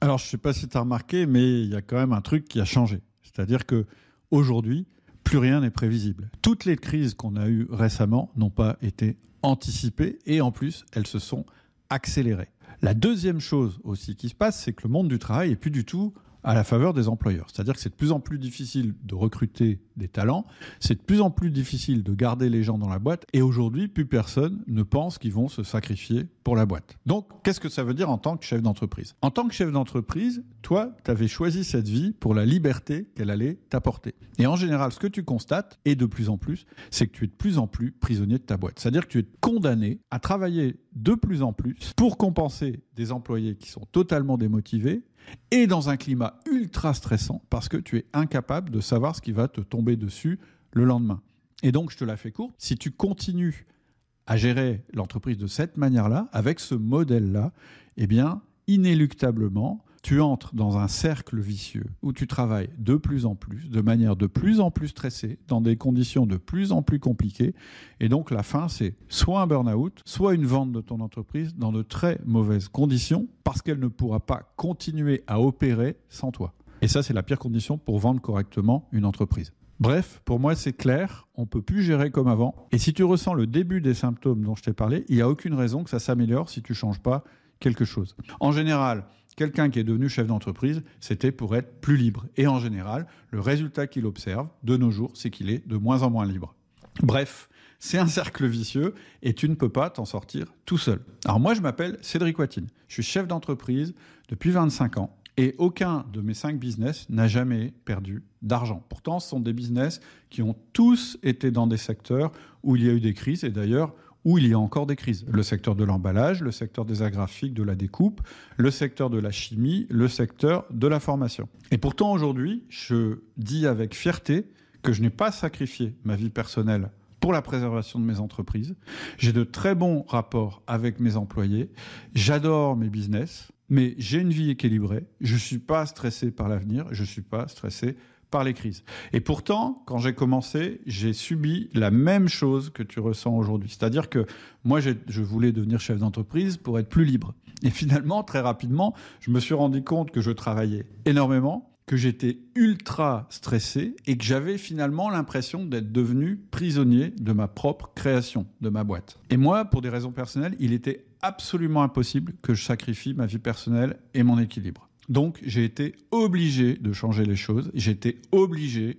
Alors, je ne sais pas si tu as remarqué, mais il y a quand même un truc qui a changé. C'est-à-dire que aujourd'hui, plus rien n'est prévisible. Toutes les crises qu'on a eues récemment n'ont pas été anticipées et en plus, elles se sont accélérées. La deuxième chose aussi qui se passe, c'est que le monde du travail est plus du tout à la faveur des employeurs. C'est-à-dire que c'est de plus en plus difficile de recruter des talents, c'est de plus en plus difficile de garder les gens dans la boîte, et aujourd'hui, plus personne ne pense qu'ils vont se sacrifier pour la boîte. Donc, qu'est-ce que ça veut dire en tant que chef d'entreprise? En tant que chef d'entreprise, toi, tu avais choisi cette vie pour la liberté qu'elle allait t'apporter. Et en général, ce que tu constates, et de plus en plus, c'est que tu es de plus en plus prisonnier de ta boîte. C'est-à-dire que tu es condamné à travailler de plus en plus pour compenser des employés qui sont totalement démotivés et dans un climat ultra stressant parce que tu es incapable de savoir ce qui va te tomber dessus le lendemain. Et donc, je te la fais courte, si tu continues à gérer l'entreprise de cette manière-là, avec ce modèle-là, eh bien, inéluctablement, tu entres dans un cercle vicieux où tu travailles de plus en plus, de manière de plus en plus stressée, dans des conditions de plus en plus compliquées. Et donc la fin, c'est soit un burn-out, soit une vente de ton entreprise dans de très mauvaises conditions, parce qu'elle ne pourra pas continuer à opérer sans toi. Et ça, c'est la pire condition pour vendre correctement une entreprise. Bref, pour moi, c'est clair, on peut plus gérer comme avant. Et si tu ressens le début des symptômes dont je t'ai parlé, il n'y a aucune raison que ça s'améliore si tu changes pas quelque chose. En général, quelqu'un qui est devenu chef d'entreprise, c'était pour être plus libre. Et en général, le résultat qu'il observe de nos jours, c'est qu'il est de moins en moins libre. Bref, c'est un cercle vicieux et tu ne peux pas t'en sortir tout seul. Alors moi, je m'appelle Cédric Watine. Je suis chef d'entreprise depuis 25 ans et aucun de mes cinq business n'a jamais perdu d'argent. Pourtant, ce sont des business qui ont tous été dans des secteurs où il y a eu des crises et d'ailleurs où il y a encore des crises. Le secteur de l'emballage, le secteur des arts de la découpe, le secteur de la chimie, le secteur de la formation. Et pourtant aujourd'hui, je dis avec fierté que je n'ai pas sacrifié ma vie personnelle pour la préservation de mes entreprises. J'ai de très bons rapports avec mes employés. J'adore mes business, mais j'ai une vie équilibrée. Je ne suis pas stressé par l'avenir. Je ne suis pas stressé par les crises. Et pourtant, quand j'ai commencé, j'ai subi la même chose que tu ressens aujourd'hui. C'est-à-dire que moi, je voulais devenir chef d'entreprise pour être plus libre. Et finalement, très rapidement, je me suis rendu compte que je travaillais énormément, que j'étais ultra stressé et que j'avais finalement l'impression d'être devenu prisonnier de ma propre création, de ma boîte. Et moi, pour des raisons personnelles, il était absolument impossible que je sacrifie ma vie personnelle et mon équilibre. Donc j'ai été obligé de changer les choses, j'ai été obligé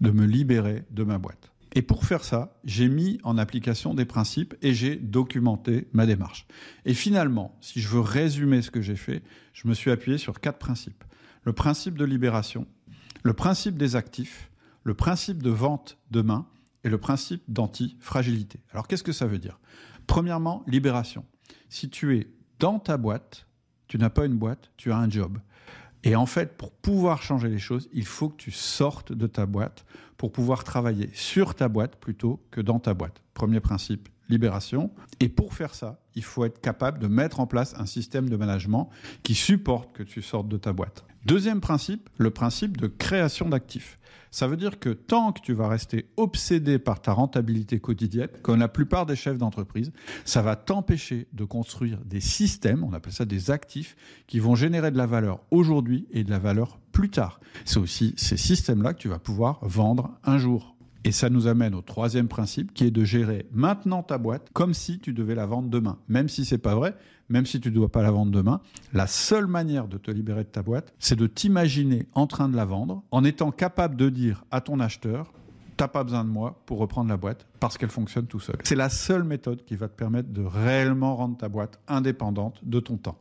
de me libérer de ma boîte. Et pour faire ça, j'ai mis en application des principes et j'ai documenté ma démarche. Et finalement, si je veux résumer ce que j'ai fait, je me suis appuyé sur quatre principes. Le principe de libération, le principe des actifs, le principe de vente demain et le principe d'anti-fragilité. Alors qu'est-ce que ça veut dire? Premièrement, libération. Si tu es dans ta boîte, tu n'as pas une boîte, tu as un job. Et en fait, pour pouvoir changer les choses, il faut que tu sortes de ta boîte pour pouvoir travailler sur ta boîte plutôt que dans ta boîte. Premier principe, libération. Et pour faire ça, il faut être capable de mettre en place un système de management qui supporte que tu sortes de ta boîte. Deuxième principe, le principe de création d'actifs. Ça veut dire que tant que tu vas rester obsédé par ta rentabilité quotidienne, comme la plupart des chefs d'entreprise, ça va t'empêcher de construire des systèmes, on appelle ça des actifs, qui vont générer de la valeur aujourd'hui et de la valeur plus tard. C'est aussi ces systèmes-là que tu vas pouvoir vendre un jour. Et ça nous amène au troisième principe qui est de gérer maintenant ta boîte comme si tu devais la vendre demain. Même si c'est pas vrai, même si tu ne dois pas la vendre demain, la seule manière de te libérer de ta boîte, c'est de t'imaginer en train de la vendre en étant capable de dire à ton acheteur t'as pas besoin de moi pour reprendre la boîte parce qu'elle fonctionne tout seul. C'est la seule méthode qui va te permettre de réellement rendre ta boîte indépendante de ton temps.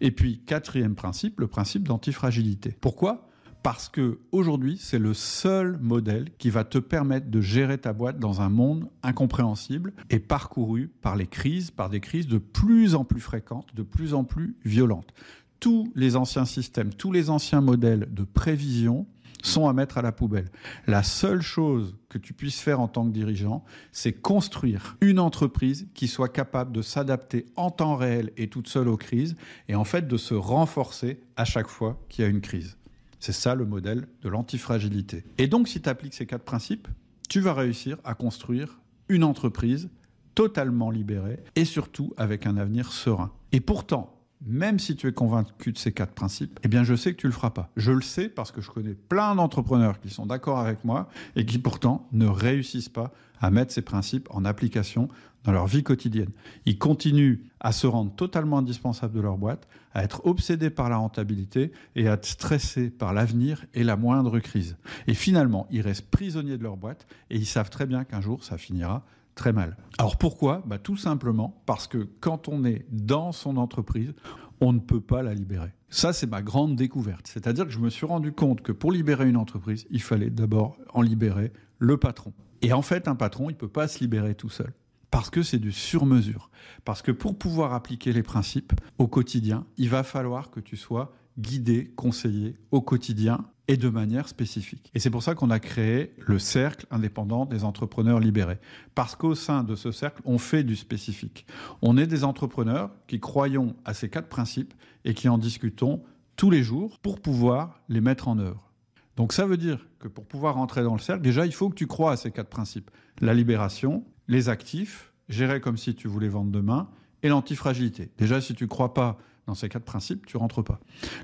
Et puis, quatrième principe, le principe d'antifragilité. Pourquoi? Parce que aujourd'hui, c'est le seul modèle qui va te permettre de gérer ta boîte dans un monde incompréhensible et parcouru par les crises, par des crises de plus en plus fréquentes, de plus en plus violentes. Tous les anciens systèmes, tous les anciens modèles de prévision sont à mettre à la poubelle. La seule chose que tu puisses faire en tant que dirigeant, c'est construire une entreprise qui soit capable de s'adapter en temps réel et toute seule aux crises et en fait de se renforcer à chaque fois qu'il y a une crise. C'est ça le modèle de l'antifragilité. Et donc, si tu appliques ces quatre principes, tu vas réussir à construire une entreprise totalement libérée et surtout avec un avenir serein. Et pourtant, même si tu es convaincu de ces quatre principes, eh bien je sais que tu le feras pas. Je le sais parce que je connais plein d'entrepreneurs qui sont d'accord avec moi et qui pourtant ne réussissent pas à mettre ces principes en application dans leur vie quotidienne. Ils continuent à se rendre totalement indispensables de leur boîte, à être obsédés par la rentabilité et à être stressés par l'avenir et la moindre crise. Et finalement, ils restent prisonniers de leur boîte et ils savent très bien qu'un jour, ça finira très mal. Alors pourquoi? Bah, Tout simplement parce que quand on est dans son entreprise, on ne peut pas la libérer. Ça, c'est ma grande découverte. C'est-à-dire que je me suis rendu compte que pour libérer une entreprise, il fallait d'abord en libérer le patron. Et en fait, un patron, il ne peut pas se libérer tout seul. Parce que c'est du sur-mesure. Parce que pour pouvoir appliquer les principes au quotidien, il va falloir que tu sois guidé, conseillé au quotidien et de manière spécifique. Et c'est pour ça qu'on a créé le cercle indépendant des entrepreneurs libérés. Parce qu'au sein de ce cercle, on fait du spécifique. On est des entrepreneurs qui croyons à ces quatre principes et qui en discutons tous les jours pour pouvoir les mettre en œuvre. Donc ça veut dire que pour pouvoir entrer dans le cercle, déjà, il faut que tu crois à ces quatre principes. La libération, les actifs, gérer comme si tu voulais vendre demain, et l'antifragilité. Déjà, si tu ne crois pas dans ces quatre principes, tu rentres pas.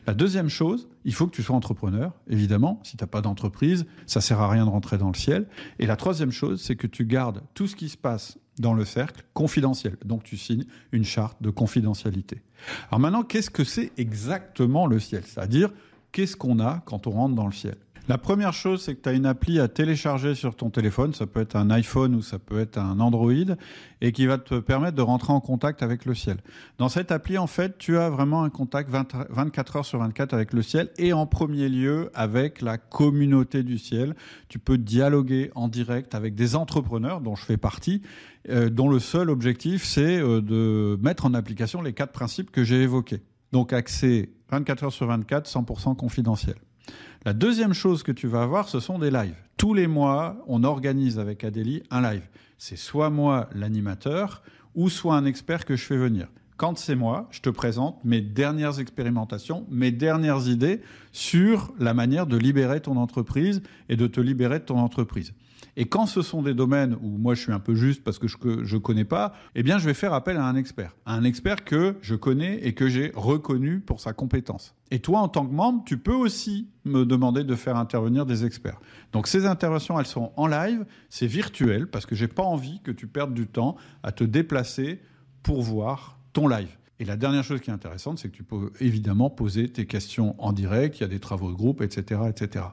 La deuxième chose, il faut que tu sois entrepreneur, évidemment. Si tu n'as pas d'entreprise, ça sert à rien de rentrer dans le ciel. Et la troisième chose, c'est que tu gardes tout ce qui se passe dans le cercle confidentiel. Donc tu signes une charte de confidentialité. Alors maintenant, qu'est-ce que c'est exactement le ciel? C'est-à-dire, qu'est-ce qu'on a quand on rentre dans le ciel? La première chose, c'est que tu as une appli à télécharger sur ton téléphone, ça peut être un iPhone ou ça peut être un Android, et qui va te permettre de rentrer en contact avec le ciel. Dans cette appli, en fait, tu as vraiment un contact 24 heures sur 24 avec le ciel, et en premier lieu avec la communauté du ciel. Tu peux dialoguer en direct avec des entrepreneurs, dont je fais partie, euh, dont le seul objectif, c'est euh, de mettre en application les quatre principes que j'ai évoqués. Donc accès 24 heures sur 24, 100% confidentiel. La deuxième chose que tu vas avoir, ce sont des lives. Tous les mois, on organise avec Adélie un live. C'est soit moi l'animateur, ou soit un expert que je fais venir. Quand c'est moi, je te présente mes dernières expérimentations, mes dernières idées sur la manière de libérer ton entreprise et de te libérer de ton entreprise. Et quand ce sont des domaines où moi je suis un peu juste parce que je ne connais pas, eh bien je vais faire appel à un expert. un expert que je connais et que j'ai reconnu pour sa compétence. Et toi, en tant que membre, tu peux aussi me demander de faire intervenir des experts. Donc ces interventions, elles sont en live, c'est virtuel parce que j'ai pas envie que tu perdes du temps à te déplacer pour voir ton live. Et la dernière chose qui est intéressante, c'est que tu peux évidemment poser tes questions en direct, il y a des travaux de groupe, etc. etc.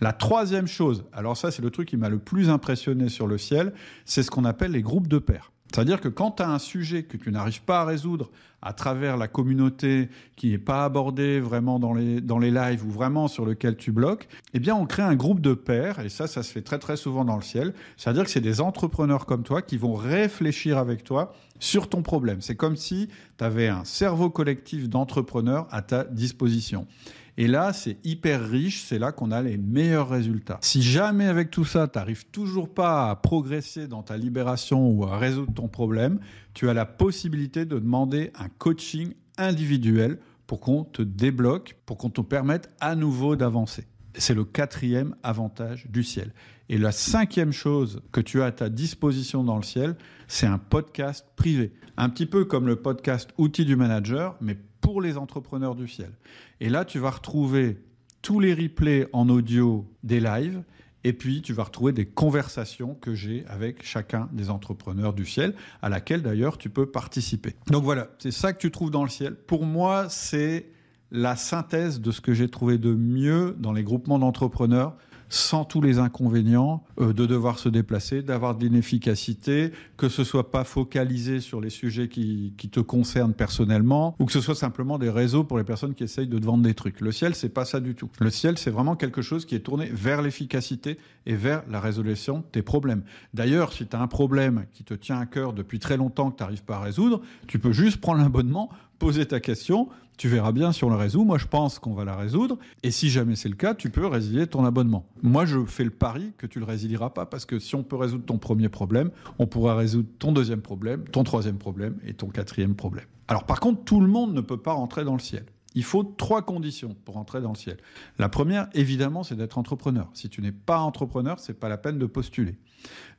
La troisième chose, alors ça c'est le truc qui m'a le plus impressionné sur le ciel, c'est ce qu'on appelle les groupes de pairs. C'est-à-dire que quand tu as un sujet que tu n'arrives pas à résoudre à travers la communauté, qui n'est pas abordé vraiment dans les, dans les lives ou vraiment sur lequel tu bloques, eh bien on crée un groupe de pairs, et ça, ça se fait très très souvent dans le ciel. C'est-à-dire que c'est des entrepreneurs comme toi qui vont réfléchir avec toi sur ton problème. C'est comme si tu avais un cerveau collectif d'entrepreneurs à ta disposition. Et là, c'est hyper riche, c'est là qu'on a les meilleurs résultats. Si jamais avec tout ça, tu n'arrives toujours pas à progresser dans ta libération ou à résoudre ton problème, tu as la possibilité de demander un coaching individuel pour qu'on te débloque, pour qu'on te permette à nouveau d'avancer. C'est le quatrième avantage du ciel. Et la cinquième chose que tu as à ta disposition dans le ciel, c'est un podcast privé. Un petit peu comme le podcast Outils du manager, mais pour les entrepreneurs du ciel. Et là, tu vas retrouver tous les replays en audio des lives. Et puis, tu vas retrouver des conversations que j'ai avec chacun des entrepreneurs du ciel, à laquelle d'ailleurs tu peux participer. Donc voilà, c'est ça que tu trouves dans le ciel. Pour moi, c'est la synthèse de ce que j'ai trouvé de mieux dans les groupements d'entrepreneurs sans tous les inconvénients euh, de devoir se déplacer, d'avoir de l'inefficacité, que ce soit pas focalisé sur les sujets qui, te concernent personnellement, ou que ce soit simplement des réseaux pour les personnes qui essayent de te vendre des trucs. Le ciel, c'est pas ça du tout. Le ciel, c'est vraiment quelque chose qui est tourné vers l'efficacité et vers la résolution de tes problèmes. D'ailleurs, si tu as un problème qui te tient à cœur depuis très longtemps que tu n'arrives pas à résoudre, tu peux juste prendre l'abonnement, poser ta question, tu verras bien si on la résout. Moi, je pense qu'on va la résoudre. Et si jamais c'est le cas, tu peux résilier ton abonnement. Moi, je fais le pari que tu le résilieras pas parce que si on peut résoudre ton premier problème, on pourra résoudre ton deuxième problème, ton troisième problème et ton quatrième problème. Alors, par contre, tout le monde ne peut pas rentrer dans le ciel. Il faut trois conditions pour entrer dans le ciel. La première, évidemment, c'est d'être entrepreneur. Si tu n'es pas entrepreneur, c'est pas la peine de postuler.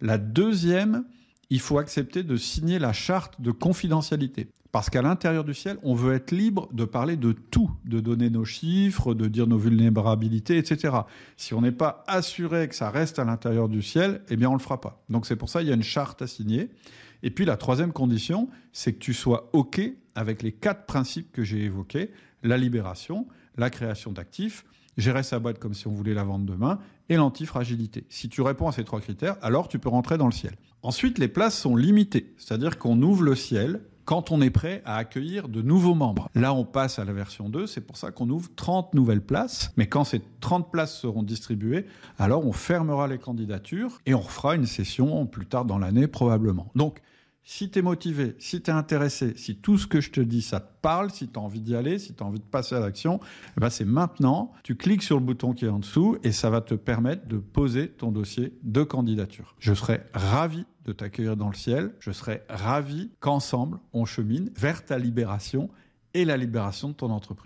La deuxième, il faut accepter de signer la charte de confidentialité. Parce qu'à l'intérieur du ciel, on veut être libre de parler de tout, de donner nos chiffres, de dire nos vulnérabilités, etc. Si on n'est pas assuré que ça reste à l'intérieur du ciel, eh bien on ne le fera pas. Donc c'est pour ça qu'il y a une charte à signer. Et puis la troisième condition, c'est que tu sois OK avec les quatre principes que j'ai évoqués, la libération, la création d'actifs, gérer sa boîte comme si on voulait la vendre demain, et l'antifragilité. Si tu réponds à ces trois critères, alors tu peux rentrer dans le ciel. Ensuite, les places sont limitées, c'est-à-dire qu'on ouvre le ciel quand on est prêt à accueillir de nouveaux membres. Là, on passe à la version 2, c'est pour ça qu'on ouvre 30 nouvelles places, mais quand ces 30 places seront distribuées, alors on fermera les candidatures et on refera une session plus tard dans l'année probablement. Donc, si tu es motivé, si tu es intéressé, si tout ce que je te dis, ça te parle, si tu as envie d'y aller, si tu as envie de passer à l'action, eh ben c'est maintenant. Tu cliques sur le bouton qui est en dessous et ça va te permettre de poser ton dossier de candidature. Je serai ravi de t'accueillir dans le ciel. Je serai ravi qu'ensemble, on chemine vers ta libération et la libération de ton entreprise.